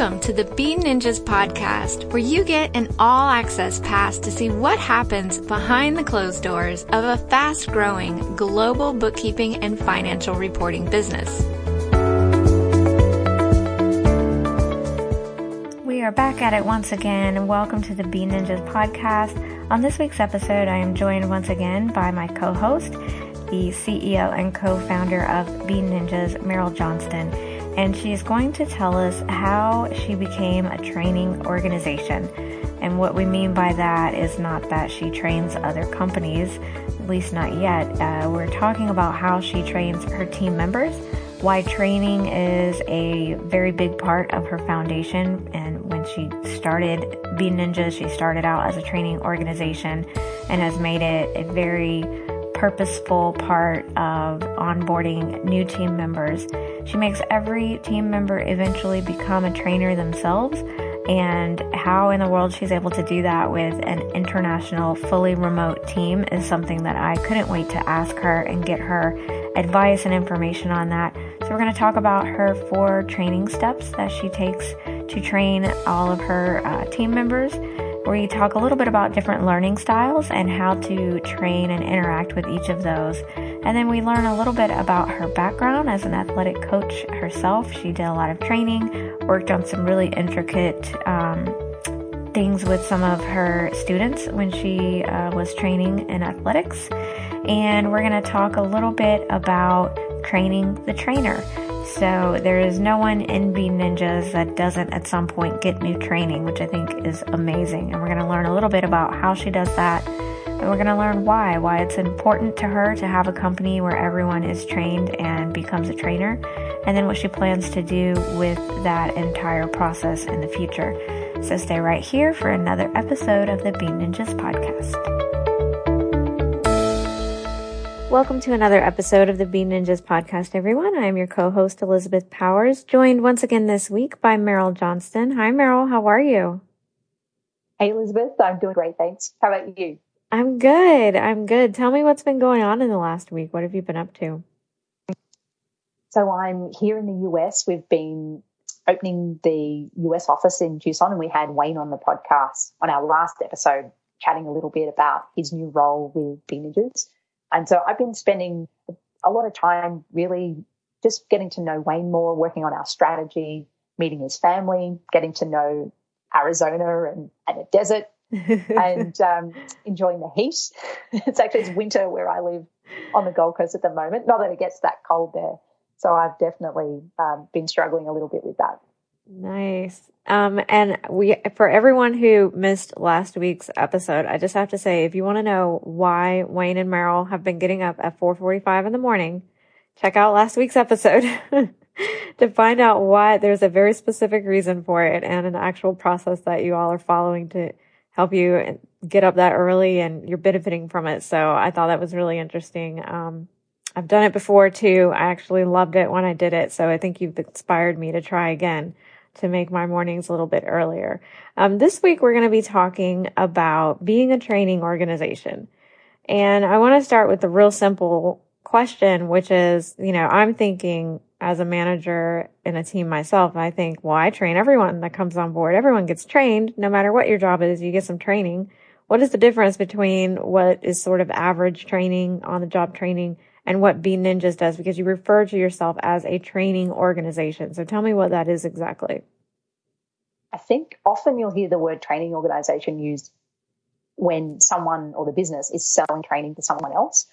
Welcome to the Bean Ninjas podcast, where you get an all access pass to see what happens behind the closed doors of a fast growing global bookkeeping and financial reporting business. We are back at it once again, and welcome to the Bean Ninjas podcast. On this week's episode, I am joined once again by my co host, the CEO and co founder of Bean Ninjas, Meryl Johnston and she's going to tell us how she became a training organization. And what we mean by that is not that she trains other companies, at least not yet. Uh, we're talking about how she trains her team members, why training is a very big part of her foundation. And when she started Bean Ninja, she started out as a training organization and has made it a very purposeful part of onboarding new team members. She makes every team member eventually become a trainer themselves. And how in the world she's able to do that with an international, fully remote team is something that I couldn't wait to ask her and get her advice and information on that. So, we're going to talk about her four training steps that she takes to train all of her uh, team members where you talk a little bit about different learning styles and how to train and interact with each of those. And then we learn a little bit about her background as an athletic coach herself. She did a lot of training, worked on some really intricate um, things with some of her students when she uh, was training in athletics. And we're going to talk a little bit about training the trainer. So there is no one in Bean Ninjas that doesn't at some point get new training, which I think is amazing. And we're going to learn a little bit about how she does that. And we're going to learn why, why it's important to her to have a company where everyone is trained and becomes a trainer. And then what she plans to do with that entire process in the future. So stay right here for another episode of the Bean Ninjas podcast. Welcome to another episode of the Bean Ninjas podcast, everyone. I'm your co-host, Elizabeth Powers, joined once again this week by Meryl Johnston. Hi, Meryl. How are you? Hey, Elizabeth. I'm doing great. Thanks. How about you? I'm good. I'm good. Tell me what's been going on in the last week. What have you been up to? So I'm here in the US. We've been opening the US office in Tucson and we had Wayne on the podcast on our last episode chatting a little bit about his new role with Bean Ninjas and so I've been spending a lot of time really just getting to know Wayne more, working on our strategy, meeting his family, getting to know Arizona and, and a desert, and um, enjoying the heat. it's actually it's winter where I live on the Gold Coast at the moment. Not that it gets that cold there. So I've definitely um, been struggling a little bit with that. Nice. Um, and we, for everyone who missed last week's episode, I just have to say, if you want to know why Wayne and Meryl have been getting up at 4:45 in the morning, check out last week's episode to find out why. There's a very specific reason for it and an actual process that you all are following to help you get up that early, and you're benefiting from it. So I thought that was really interesting. Um, I've done it before too. I actually loved it when I did it, so I think you've inspired me to try again to make my mornings a little bit earlier. Um, this week, we're going to be talking about being a training organization. And I want to start with the real simple question, which is, you know, I'm thinking as a manager in a team myself, I think, well, I train everyone that comes on board. Everyone gets trained, no matter what your job is, you get some training. What is the difference between what is sort of average training, on the job training, and what Bean Ninjas does because you refer to yourself as a training organization. So tell me what that is exactly. I think often you'll hear the word training organization used when someone or the business is selling training to someone else.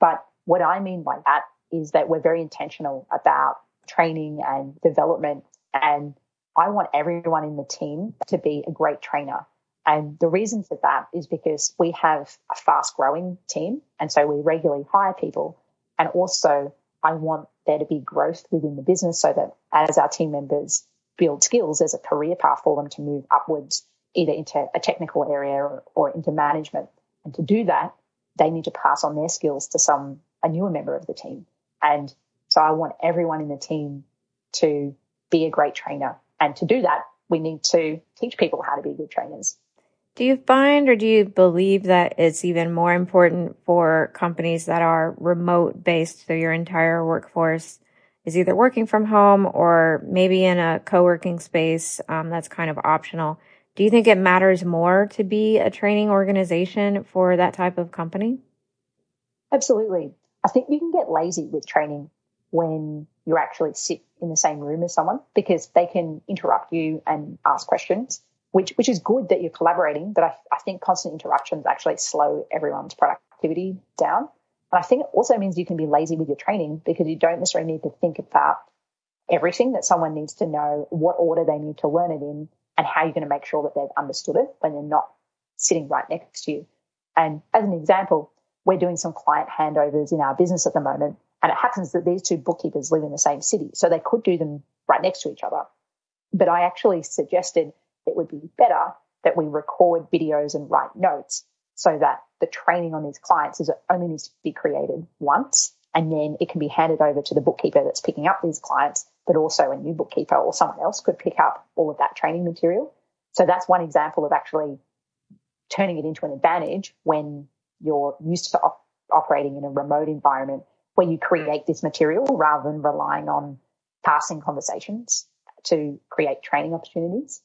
But what I mean by that is that we're very intentional about training and development. And I want everyone in the team to be a great trainer. And the reason for that is because we have a fast growing team. And so we regularly hire people and also, I want there to be growth within the business so that as our team members build skills, there's a career path for them to move upwards, either into a technical area or, or into management. And to do that, they need to pass on their skills to some, a newer member of the team. And so I want everyone in the team to be a great trainer. And to do that, we need to teach people how to be good trainers. Do you find or do you believe that it's even more important for companies that are remote based, so your entire workforce is either working from home or maybe in a co-working space um, that's kind of optional. Do you think it matters more to be a training organization for that type of company? Absolutely. I think you can get lazy with training when you actually sit in the same room as someone because they can interrupt you and ask questions, which which is good that you're collaborating. But I, I think constant interruptions actually slow everyone's productivity down. And I think it also means you can be lazy with your training because you don't necessarily need to think about everything that someone needs to know, what order they need to learn it in, and how you're going to make sure that they've understood it when they're not sitting right next to you. And as an example, we're doing some client handovers in our business at the moment. And it happens that these two bookkeepers live in the same city. So they could do them right next to each other. But I actually suggested it would be better that we record videos and write notes so that the training on these clients is only needs to be created once and then it can be handed over to the bookkeeper that's picking up these clients, but also a new bookkeeper or someone else could pick up all of that training material. So that's one example of actually turning it into an advantage when you're used to op- operating in a remote environment where you create this material rather than relying on passing conversations to create training opportunities.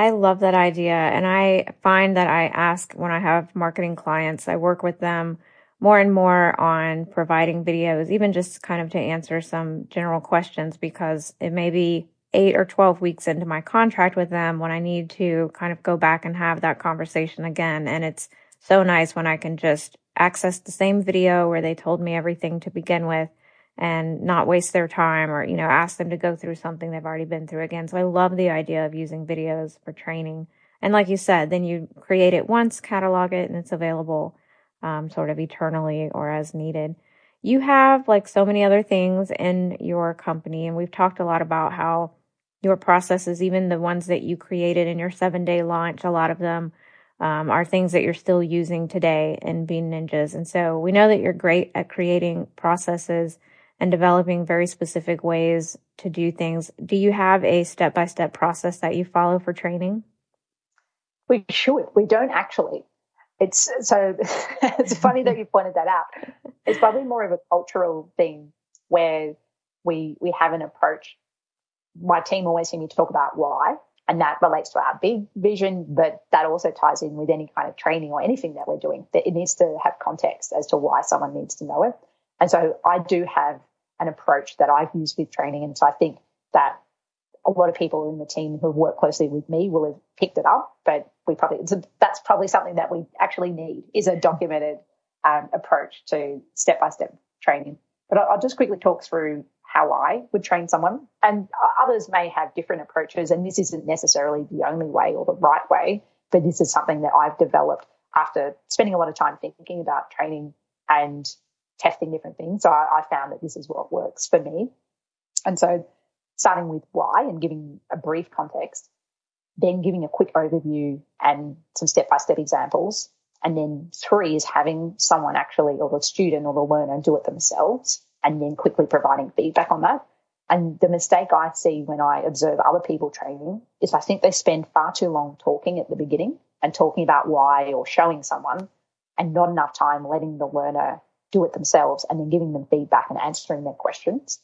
I love that idea. And I find that I ask when I have marketing clients, I work with them more and more on providing videos, even just kind of to answer some general questions because it may be eight or 12 weeks into my contract with them when I need to kind of go back and have that conversation again. And it's so nice when I can just access the same video where they told me everything to begin with and not waste their time or, you know, ask them to go through something they've already been through again. So I love the idea of using videos for training. And like you said, then you create it once, catalog it, and it's available um, sort of eternally or as needed. You have like so many other things in your company, and we've talked a lot about how your processes, even the ones that you created in your seven day launch, a lot of them um, are things that you're still using today in Bean Ninjas. And so we know that you're great at creating processes and developing very specific ways to do things. Do you have a step by step process that you follow for training? We should. We don't actually. It's so it's funny that you pointed that out. It's probably more of a cultural thing where we we have an approach. My team always hear me talk about why, and that relates to our big vision, but that also ties in with any kind of training or anything that we're doing. That it needs to have context as to why someone needs to know it. And so I do have an approach that I've used with training. And so I think that a lot of people in the team who have worked closely with me will have picked it up, but we probably, a, that's probably something that we actually need is a documented um, approach to step by step training. But I'll, I'll just quickly talk through how I would train someone. And others may have different approaches, and this isn't necessarily the only way or the right way, but this is something that I've developed after spending a lot of time thinking about training and testing different things. So I, I found that this is what works for me. And so starting with why and giving a brief context, then giving a quick overview and some step by step examples. And then three is having someone actually, or the student or the learner do it themselves and then quickly providing feedback on that. And the mistake I see when I observe other people training is I think they spend far too long talking at the beginning and talking about why or showing someone and not enough time letting the learner do it themselves and then giving them feedback and answering their questions.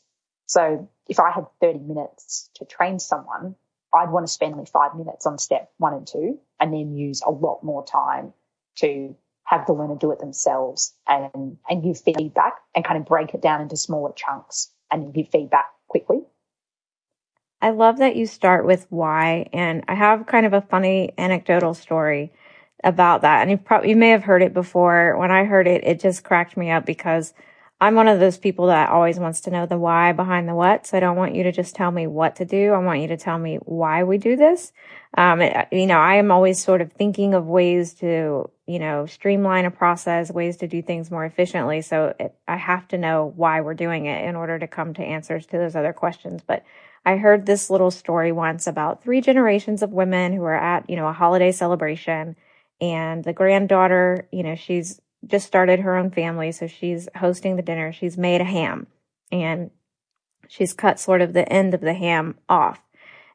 So if I had 30 minutes to train someone, I'd want to spend only five minutes on step one and two and then use a lot more time to have the learner do it themselves and, and give feedback and kind of break it down into smaller chunks and give feedback quickly. I love that you start with why. And I have kind of a funny anecdotal story about that. And you probably, you may have heard it before. When I heard it, it just cracked me up because I'm one of those people that always wants to know the why behind the what. So I don't want you to just tell me what to do. I want you to tell me why we do this. Um, it, you know, I am always sort of thinking of ways to, you know, streamline a process, ways to do things more efficiently. So it, I have to know why we're doing it in order to come to answers to those other questions. But I heard this little story once about three generations of women who are at, you know, a holiday celebration and the granddaughter, you know, she's just started her own family. So she's hosting the dinner. She's made a ham and she's cut sort of the end of the ham off.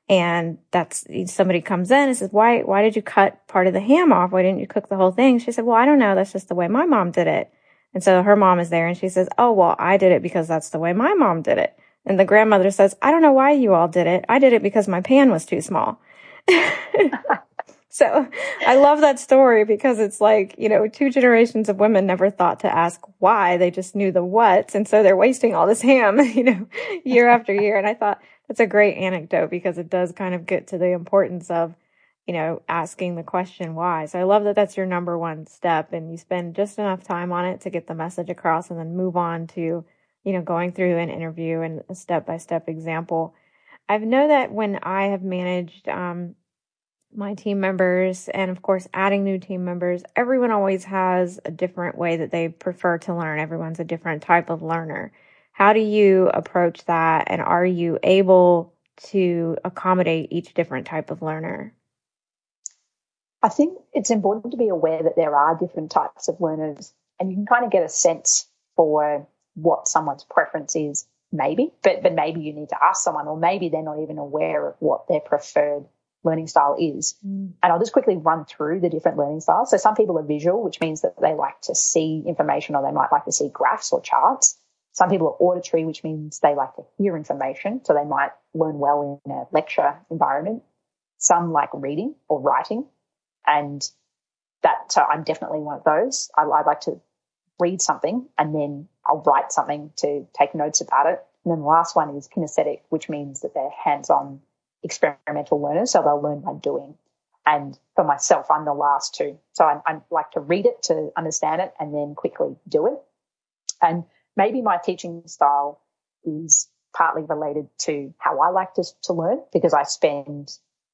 And that's somebody comes in and says, why, why did you cut part of the ham off? Why didn't you cook the whole thing? She said, well, I don't know. That's just the way my mom did it. And so her mom is there and she says, oh, well, I did it because that's the way my mom did it. And the grandmother says, I don't know why you all did it. I did it because my pan was too small. so I love that story because it's like, you know, two generations of women never thought to ask why. They just knew the what. And so they're wasting all this ham, you know, year after year. And I thought that's a great anecdote because it does kind of get to the importance of, you know, asking the question why. So I love that that's your number one step and you spend just enough time on it to get the message across and then move on to, you know, going through an interview and a step by step example. I know that when I have managed um, my team members and of course adding new team members, everyone always has a different way that they prefer to learn. Everyone's a different type of learner. How do you approach that and are you able to accommodate each different type of learner? I think it's important to be aware that there are different types of learners and you can kind of get a sense for what someone's preference is, maybe, but, but maybe you need to ask someone, or maybe they're not even aware of what their preferred learning style is. Mm. And I'll just quickly run through the different learning styles. So some people are visual, which means that they like to see information or they might like to see graphs or charts. Some people are auditory, which means they like to hear information. So they might learn well in a lecture environment. Some like reading or writing. And that, so I'm definitely one of those. I, I like to read something and then I'll write something to take notes about it. And then the last one is kinesthetic, which means that they're hands-on experimental learners. So they'll learn by doing. And for myself, I'm the last two. So I, I like to read it to understand it and then quickly do it. And maybe my teaching style is partly related to how I like to, to learn because I spend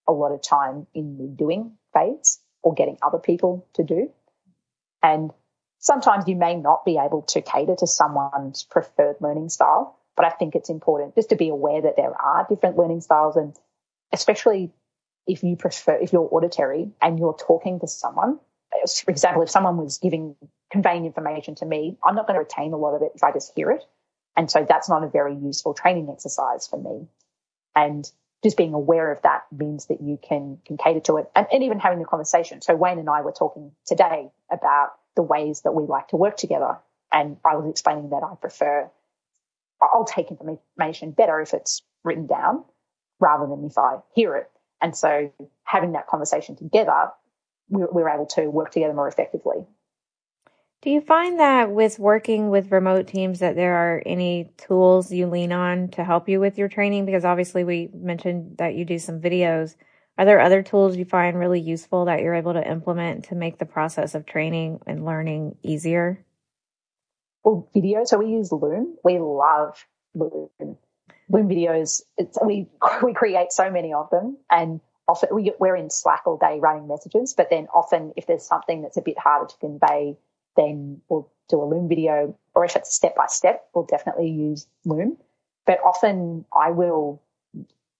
a lot of time in the doing phase or getting other people to do. And sometimes you may not be able to cater to someone's preferred learning style, but I think it's important just to be aware that there are different learning styles and especially if you prefer, if you're auditory and you're talking to someone, for example, if someone was giving, conveying information to me, I'm not going to retain a lot of it if I just hear it. And so that's not a very useful training exercise for me. And just being aware of that means that you can, can cater to it and, and even having the conversation. So Wayne and I were talking today about the ways that we like to work together. And I was explaining that I prefer, I'll take information better if it's written down rather than if I hear it. And so having that conversation together, we're, we're able to work together more effectively. Do you find that with working with remote teams that there are any tools you lean on to help you with your training? Because obviously we mentioned that you do some videos. Are there other tools you find really useful that you're able to implement to make the process of training and learning easier? Well, video. So we use Loom. We love Loom. Loom videos. we we create so many of them, and often we, we're in Slack all day running messages. But then often, if there's something that's a bit harder to convey then we'll do a Loom video, or if it's step by step, we'll definitely use Loom. But often I will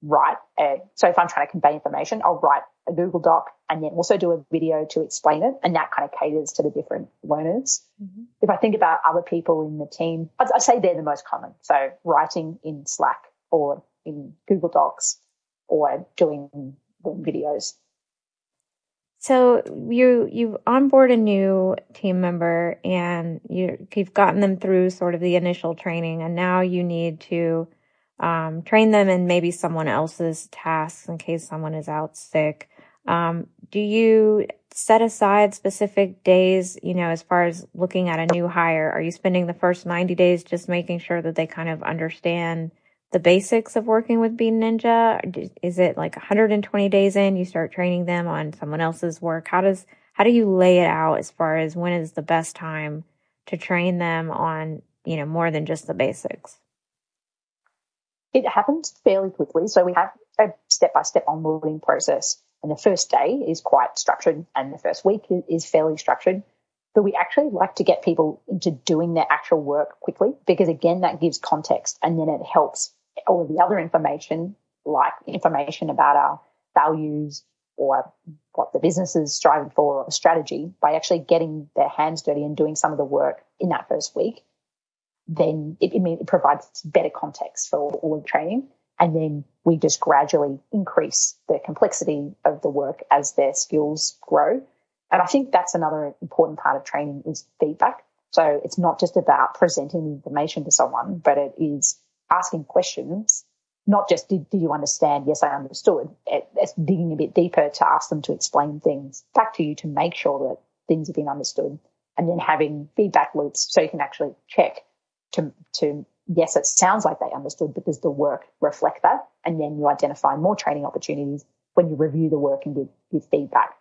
write, a, so if I'm trying to convey information, I'll write a Google Doc and then also do a video to explain it. And that kind of caters to the different learners. Mm-hmm. If I think about other people in the team, I'd, I'd say they're the most common. So writing in Slack or in Google Docs or doing videos. So you you onboard a new team member and you you've gotten them through sort of the initial training, and now you need to um, train them in maybe someone else's tasks in case someone is out sick. Um, do you set aside specific days, you know, as far as looking at a new hire? Are you spending the first 90 days just making sure that they kind of understand the basics of working with Bean Ninja? Is it like 120 days in you start training them on someone else's work? How does how do you lay it out as far as when is the best time to train them on, you know, more than just the basics? It happens fairly quickly. So we have a step-by-step onboarding process. And the first day is quite structured and the first week is fairly structured. But we actually like to get people into doing their actual work quickly because again that gives context and then it helps all of the other information, like information about our values or what the business is striving for or strategy by actually getting their hands dirty and doing some of the work in that first week, then it, it provides better context for all of the training. And then we just gradually increase the complexity of the work as their skills grow. And I think that's another important part of training is feedback. So it's not just about presenting information to someone, but it is asking questions, not just did, did you understand? Yes, I understood. It, it's digging a bit deeper to ask them to explain things back to you to make sure that things have been understood and then having feedback loops so you can actually check to, to yes, it sounds like they understood, but does the work reflect that? And then you identify more training opportunities when you review the work and give, give feedback.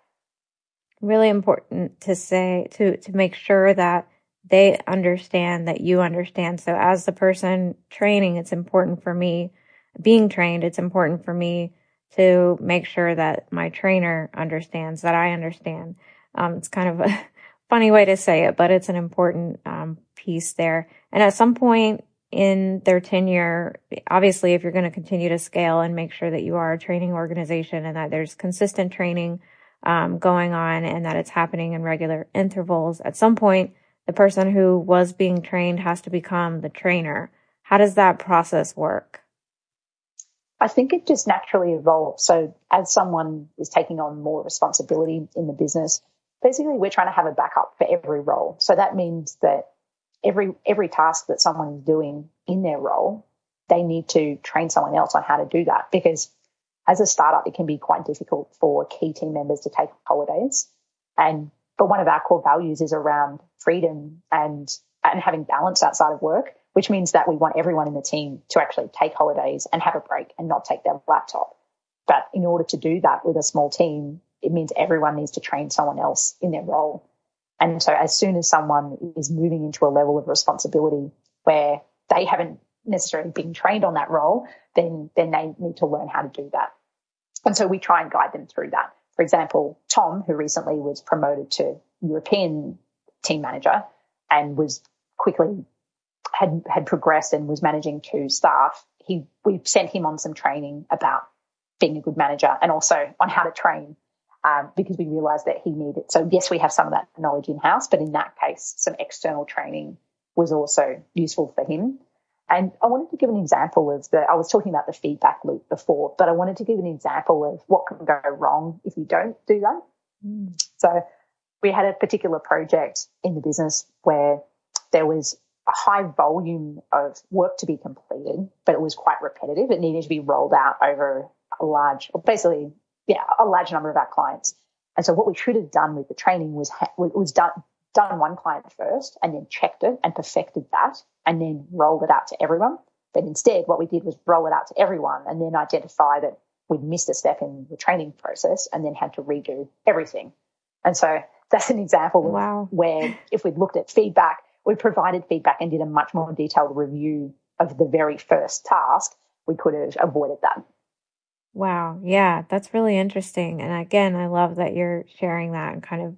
Really important to say, to, to make sure that they understand that you understand. So as the person training, it's important for me being trained. It's important for me to make sure that my trainer understands that I understand. Um, it's kind of a funny way to say it, but it's an important um, piece there. And at some point in their tenure, obviously, if you're going to continue to scale and make sure that you are a training organization and that there's consistent training um, going on and that it's happening in regular intervals, at some point, the person who was being trained has to become the trainer. How does that process work? I think it just naturally evolves. So as someone is taking on more responsibility in the business, basically we're trying to have a backup for every role. So that means that every every task that someone is doing in their role, they need to train someone else on how to do that because as a startup, it can be quite difficult for key team members to take holidays. And but one of our core values is around freedom and and having balance outside of work, which means that we want everyone in the team to actually take holidays and have a break and not take their laptop. But in order to do that with a small team, it means everyone needs to train someone else in their role. And so as soon as someone is moving into a level of responsibility where they haven't necessarily been trained on that role, then, then they need to learn how to do that. And so we try and guide them through that. For example, Tom, who recently was promoted to European team manager and was quickly had had progressed and was managing two staff, he we sent him on some training about being a good manager and also on how to train um, because we realised that he needed. So yes, we have some of that knowledge in house, but in that case, some external training was also useful for him. And I wanted to give an example of the, I was talking about the feedback loop before, but I wanted to give an example of what can go wrong if you don't do that. Mm. So we had a particular project in the business where there was a high volume of work to be completed, but it was quite repetitive. It needed to be rolled out over a large, basically yeah, a large number of our clients. And so what we should have done with the training was ha- was done done one client first and then checked it and perfected that and then rolled it out to everyone. But instead, what we did was roll it out to everyone and then identify that we'd missed a step in the training process and then had to redo everything. And so that's an example wow. where if we'd looked at feedback, we provided feedback and did a much more detailed review of the very first task, we could have avoided that. Wow. Yeah, that's really interesting. And again, I love that you're sharing that and kind of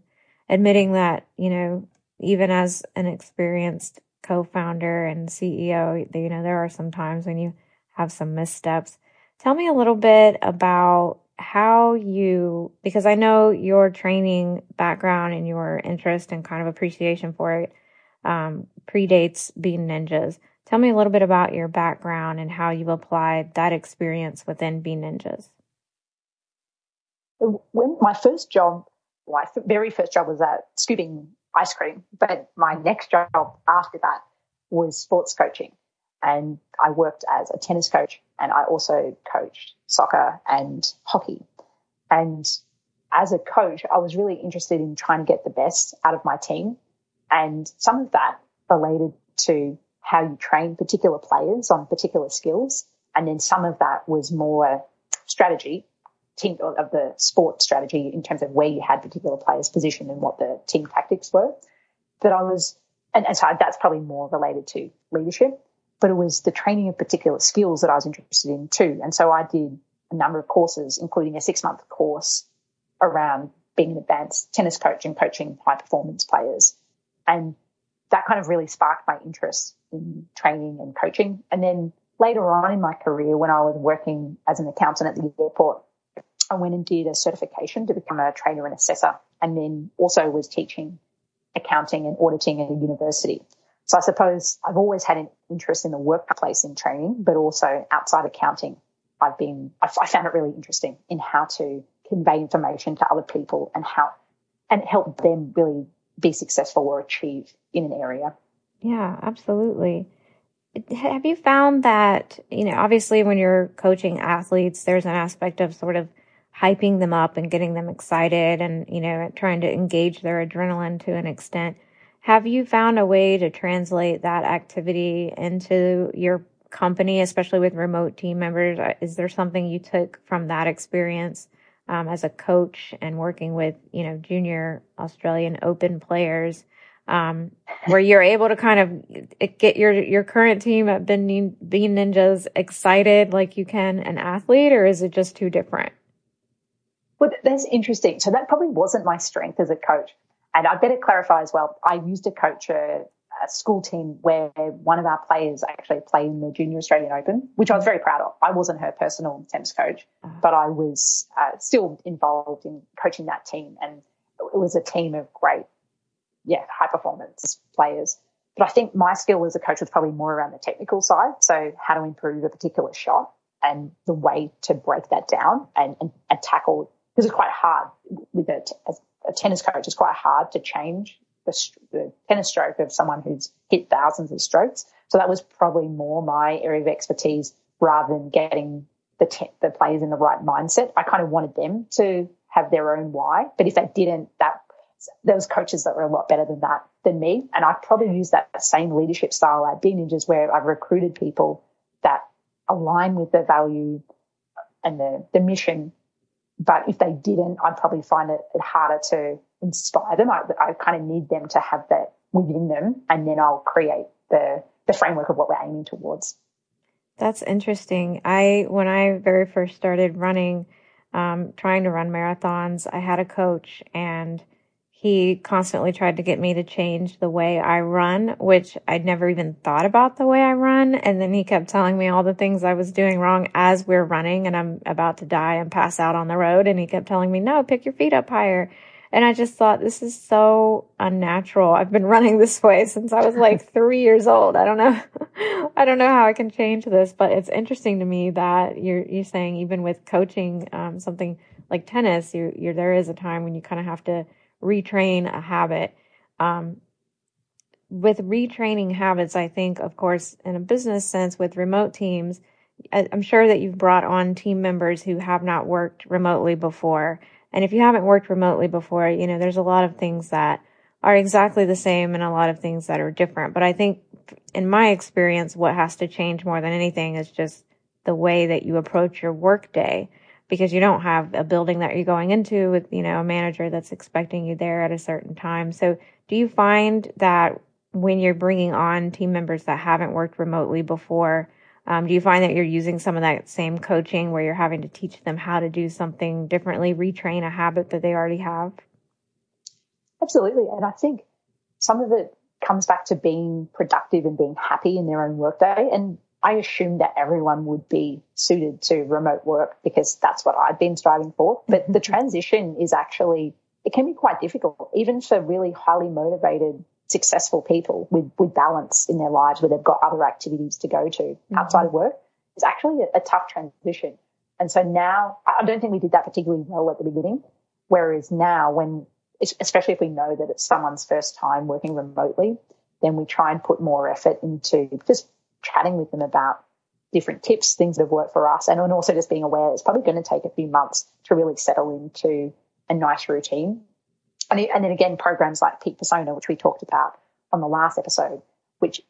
admitting that, you know, even as an experienced co-founder and CEO, you know, there are some times when you have some missteps. Tell me a little bit about how you, because I know your training background and your interest and kind of appreciation for it um, predates Bean Ninjas. Tell me a little bit about your background and how you've applied that experience within Bean Ninjas. When my first job, my very first job was uh, at scooping ice cream, but my next job after that was sports coaching. And I worked as a tennis coach and I also coached soccer and hockey. And as a coach, I was really interested in trying to get the best out of my team. And some of that related to how you train particular players on particular skills. And then some of that was more strategy of the sport strategy in terms of where you had particular players positioned and what the team tactics were. But I was, and, and so that's probably more related to leadership, but it was the training of particular skills that I was interested in too. And so I did a number of courses, including a six month course around being an advanced tennis coach and coaching high performance players. And that kind of really sparked my interest in training and coaching. And then later on in my career, when I was working as an accountant at the airport, I went and did a certification to become a trainer and assessor, and then also was teaching accounting and auditing at a university. So I suppose I've always had an interest in the workplace in training, but also outside accounting. I've been, I found it really interesting in how to convey information to other people and how, and help them really be successful or achieve in an area. Yeah, absolutely. have you found that, you know, obviously when you're coaching athletes, there's an aspect of sort of hyping them up and getting them excited and, you know, trying to engage their adrenaline to an extent. Have you found a way to translate that activity into your company, especially with remote team members? Is there something you took from that experience um, as a coach and working with, you know, junior Australian Open players? Um, where you're able to kind of get your your current team at Bean Ninjas excited like you can an athlete, or is it just too different? Well, that's interesting. So that probably wasn't my strength as a coach. And I better clarify as well. I used to coach a, a, school team where one of our players actually played in the Junior Australian Open, which I was very proud of. I wasn't her personal tennis coach, uh-huh. but I was uh, still involved in coaching that team. And it was a team of great, yeah, high performance players. But I think my skill as a coach was probably more around the technical side. So how to improve a particular shot and the way to break that down and, and, and tackle because it's quite hard with a, a tennis coach. It's quite hard to change the, the, tennis stroke of someone who's hit thousands of strokes. So that was probably more my area of expertise rather than getting the te- the players in the right mindset. I kind of wanted them to have their own why, but if they didn't, that there was coaches that were a lot better than that than me, and I probably used that same leadership style at Bean Ninjas where I've recruited people that align with the value and the the mission but if they didn't, I'd probably find it, harder to inspire them. I, I kind of need them to have that within them, and then I'll create the the framework of what we're aiming towards. That's interesting. I when I very first started running, um, trying to run marathons, I had a coach and he constantly tried to get me to change the way I run, which I'd never even thought about the way I run. And then he kept telling me all the things I was doing wrong as we're running and I'm about to die and pass out on the road. And he kept telling me, no, pick your feet up higher. And I just thought this is so unnatural. I've been running this way since I was like three years old. I don't know. I don't know how I can change this, but it's interesting to me that you're, you're saying even with coaching, um, something like tennis, you, you're, there is a time when you kind of have to retrain a habit. Um, with retraining habits, I think, of course, in a business sense with remote teams, I'm sure that you've brought on team members who have not worked remotely before. And if you haven't worked remotely before, you know, there's a lot of things that are exactly the same and a lot of things that are different. But I think in my experience, what has to change more than anything is just the way that you approach your workday because you don't have a building that you're going into with, you know, a manager that's expecting you there at a certain time. So do you find that when you're bringing on team members that haven't worked remotely before, um, do you find that you're using some of that same coaching where you're having to teach them how to do something differently, retrain a habit that they already have? Absolutely. And I think some of it comes back to being productive and being happy in their own workday. And I assumed that everyone would be suited to remote work because that's what I'd been striving for. But the transition is actually, it can be quite difficult, even for really highly motivated, successful people with, with balance in their lives where they've got other activities to go to mm-hmm. outside of work. is actually a, a tough transition. And so now I don't think we did that particularly well at the beginning. Whereas now when, especially if we know that it's someone's first time working remotely, then we try and put more effort into just chatting with them about different tips, things that have worked for us, and also just being aware it's probably going to take a few months to really settle into a nice routine. And, and then again, programs like Peak Persona, which we talked about on the last episode, which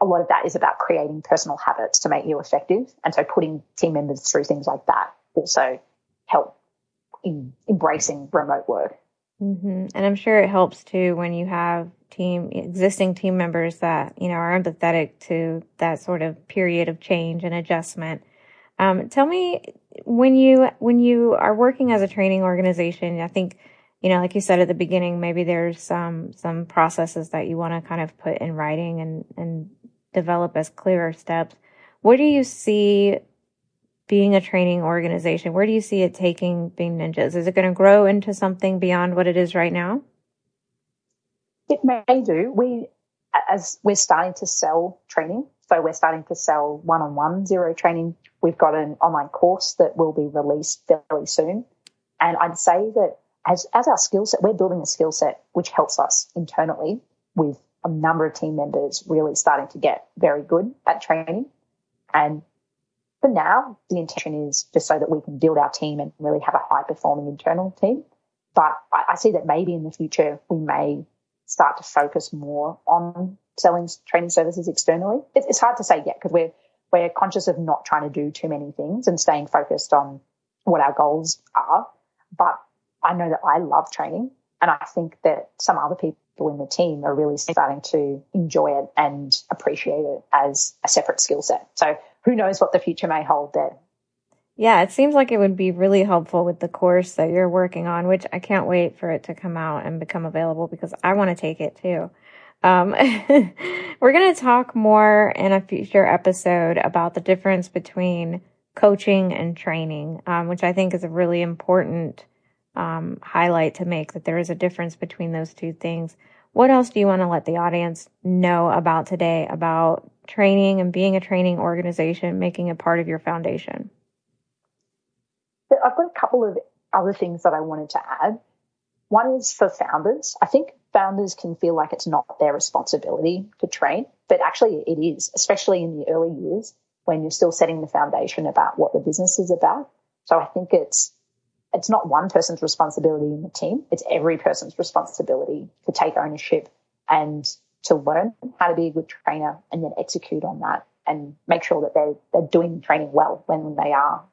a lot of that is about creating personal habits to make you effective. And so putting team members through things like that also help in embracing remote work. Mm-hmm. And I'm sure it helps too when you have team, existing team members that, you know, are empathetic to that sort of period of change and adjustment. Um, tell me when you, when you are working as a training organization, I think, you know, like you said at the beginning, maybe there's some, some processes that you want to kind of put in writing and, and develop as clearer steps. What do you see being a training organization? Where do you see it taking Bean Ninjas? Is it going to grow into something beyond what it is right now? It may do. We, as we're starting to sell training, so we're starting to sell one-on-one Xero training. We've got an online course that will be released fairly soon. And I'd say that as, as our skill set, we're building a skill set which helps us internally with a number of team members really starting to get very good at training. And for now, the intention is just so that we can build our team and really have a high performing internal team. But I, I see that maybe in the future we may start to focus more on selling training services externally. It's, it's hard to say yet because we're we're conscious of not trying to do too many things and staying focused on what our goals are. But I know that I love training, and I think that some other people in the team are really starting to enjoy it and appreciate it as a separate skill set. So who knows what the future may hold there. Yeah, it seems like it would be really helpful with the course that you're working on, which I can't wait for it to come out and become available because I want to take it too. Um, we're going to talk more in a future episode about the difference between coaching and training, um, which I think is a really important um, highlight to make that there is a difference between those two things. What else do you want to let the audience know about today about training and being a training organization, making it part of your foundation? I've got a couple of other things that I wanted to add. One is for founders. I think founders can feel like it's not their responsibility to train, but actually it is, especially in the early years when you're still setting the foundation about what the business is about. So I think it's it's not one person's responsibility in the team, it's every person's responsibility to take ownership and to learn how to be a good trainer and then execute on that and make sure that they're, they're doing training well when they are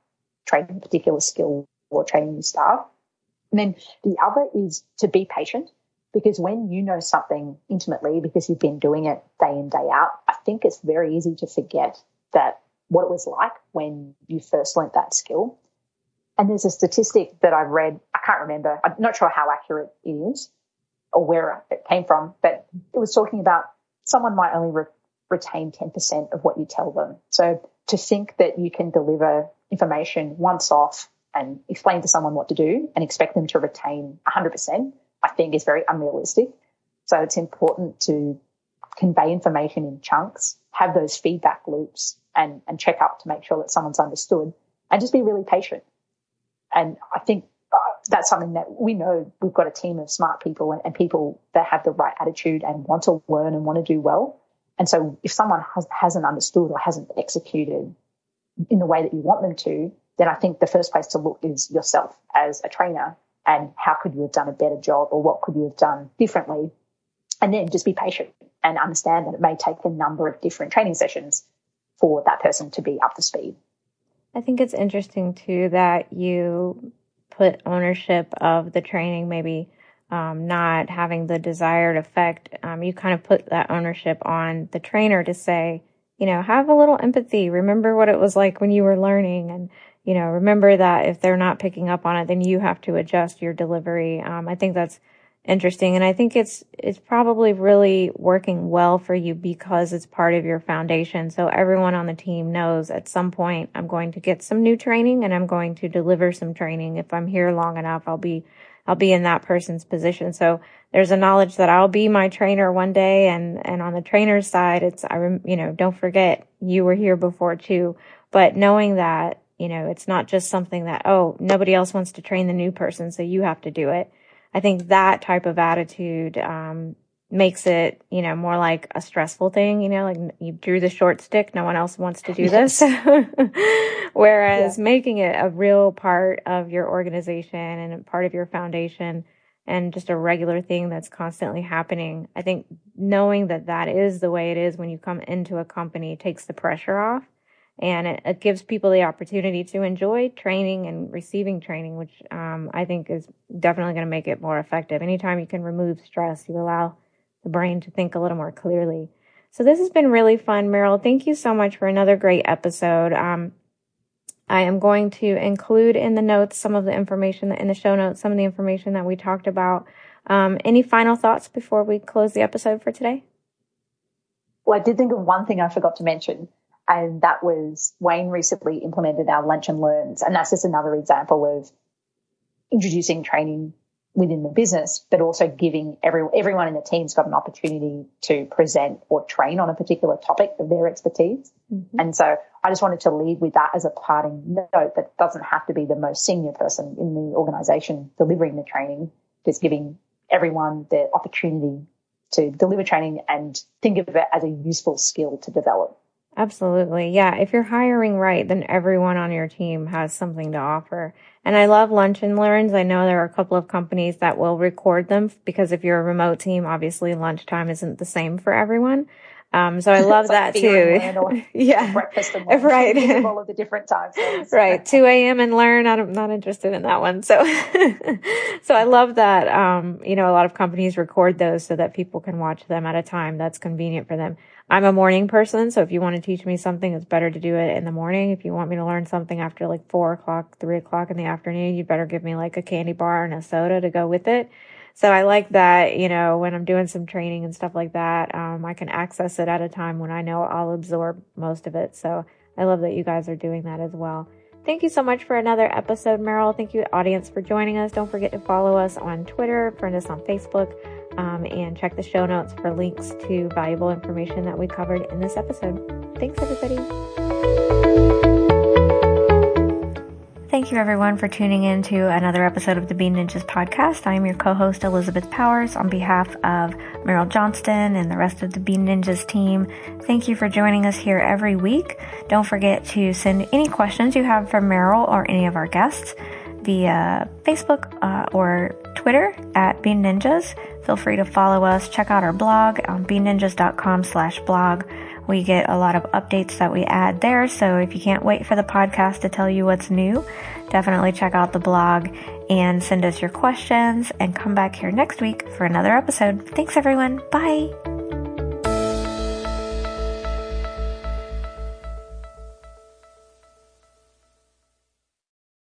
training a particular skill or training new staff. And then the other is to be patient because when you know something intimately because you've been doing it day in, day out, I think it's very easy to forget that what it was like when you first learnt that skill. And there's a statistic that I've read, I can't remember, I'm not sure how accurate it is or where it came from, but it was talking about someone might only re- retain 10% of what you tell them. So to think that you can deliver information once off and explain to someone what to do and expect them to retain 100%, I think is very unrealistic. So it's important to convey information in chunks, have those feedback loops and, and check up to make sure that someone's understood and just be really patient. And I think uh, that's something that we know we've got a team of smart people and, and, people that have the right attitude and want to learn and want to do well. And so if someone has, hasn't understood or hasn't executed in the way that you want them to, then I think the first place to look is yourself as a trainer and how could you have done a better job or what could you have done differently? And then just be patient and understand that it may take a number of different training sessions for that person to be up to speed. I think it's interesting too that you put ownership of the training, maybe um, not having the desired effect. Um, you kind of put that ownership on the trainer to say, you know, have a little empathy. Remember what it was like when you were learning and, you know, remember that if they're not picking up on it, then you have to adjust your delivery. Um, I think that's interesting. And I think it's, it's probably really working well for you because it's part of your foundation. So everyone on the team knows at some point I'm going to get some new training and I'm going to deliver some training. If I'm here long enough, I'll be I'll be in that person's position. So there's a knowledge that I'll be my trainer one day. And, and on the trainer's side, it's, I, you know, don't forget you were here before too. But knowing that, you know, it's not just something that, oh, nobody else wants to train the new person. So you have to do it. I think that type of attitude, um, makes it, you know, more like a stressful thing, you know, like you drew the short stick. No one else wants to do yes. this. Whereas yeah. making it a real part of your organization and part of your foundation and just a regular thing that's constantly happening. I think knowing that that is the way it is when you come into a company takes the pressure off and it, it gives people the opportunity to enjoy training and receiving training, which um, I think is definitely going to make it more effective. Anytime you can remove stress, you allow the brain to think a little more clearly. So this has been really fun, Meryl. Thank you so much for another great episode. Um, I am going to include in the notes some of the information in the show notes, some of the information that we talked about. Um, any final thoughts before we close the episode for today? Well, I did think of one thing I forgot to mention, and that was Wayne recently implemented our lunch and learns, and that's just another example of introducing training within the business, but also giving every, everyone in the team's got an opportunity to present or train on a particular topic of their expertise. Mm-hmm. And so I just wanted to leave with that as a parting note that doesn't have to be the most senior person in the organization delivering the training, just giving everyone the opportunity to deliver training and think of it as a useful skill to develop. Absolutely. Yeah. If you're hiring right, then everyone on your team has something to offer. And I love lunch and learns. I know there are a couple of companies that will record them because if you're a remote team, obviously lunchtime isn't the same for everyone. Um, so I love that too. yeah. Breakfast and lunch. Right. all of the different times. right. 2 a.m. and learn. I'm not interested in that one. So, so I love that. Um, you know, a lot of companies record those so that people can watch them at a time that's convenient for them. I'm a morning person. So if you want to teach me something, it's better to do it in the morning. If you want me to learn something after like four o'clock, three o'clock in the afternoon, you better give me like a candy bar and a soda to go with it. So I like that, you know, when I'm doing some training and stuff like that, um, I can access it at a time when I know I'll absorb most of it. So I love that you guys are doing that as well. Thank you so much for another episode, Meryl. Thank you, audience, for joining us. Don't forget to follow us on Twitter, friend us on Facebook, um, and check the show notes for links to valuable information that we covered in this episode. Thanks, everybody. Thank you everyone for tuning in to another episode of the Bean Ninjas podcast. I am your co-host Elizabeth Powers on behalf of Meryl Johnston and the rest of the Bean Ninjas team. Thank you for joining us here every week. Don't forget to send any questions you have for Meryl or any of our guests via Facebook uh, or Twitter at Bean Ninjas. Feel free to follow us. Check out our blog on beanninjas.com slash blog. We get a lot of updates that we add there. So if you can't wait for the podcast to tell you what's new, definitely check out the blog and send us your questions and come back here next week for another episode. Thanks everyone. Bye.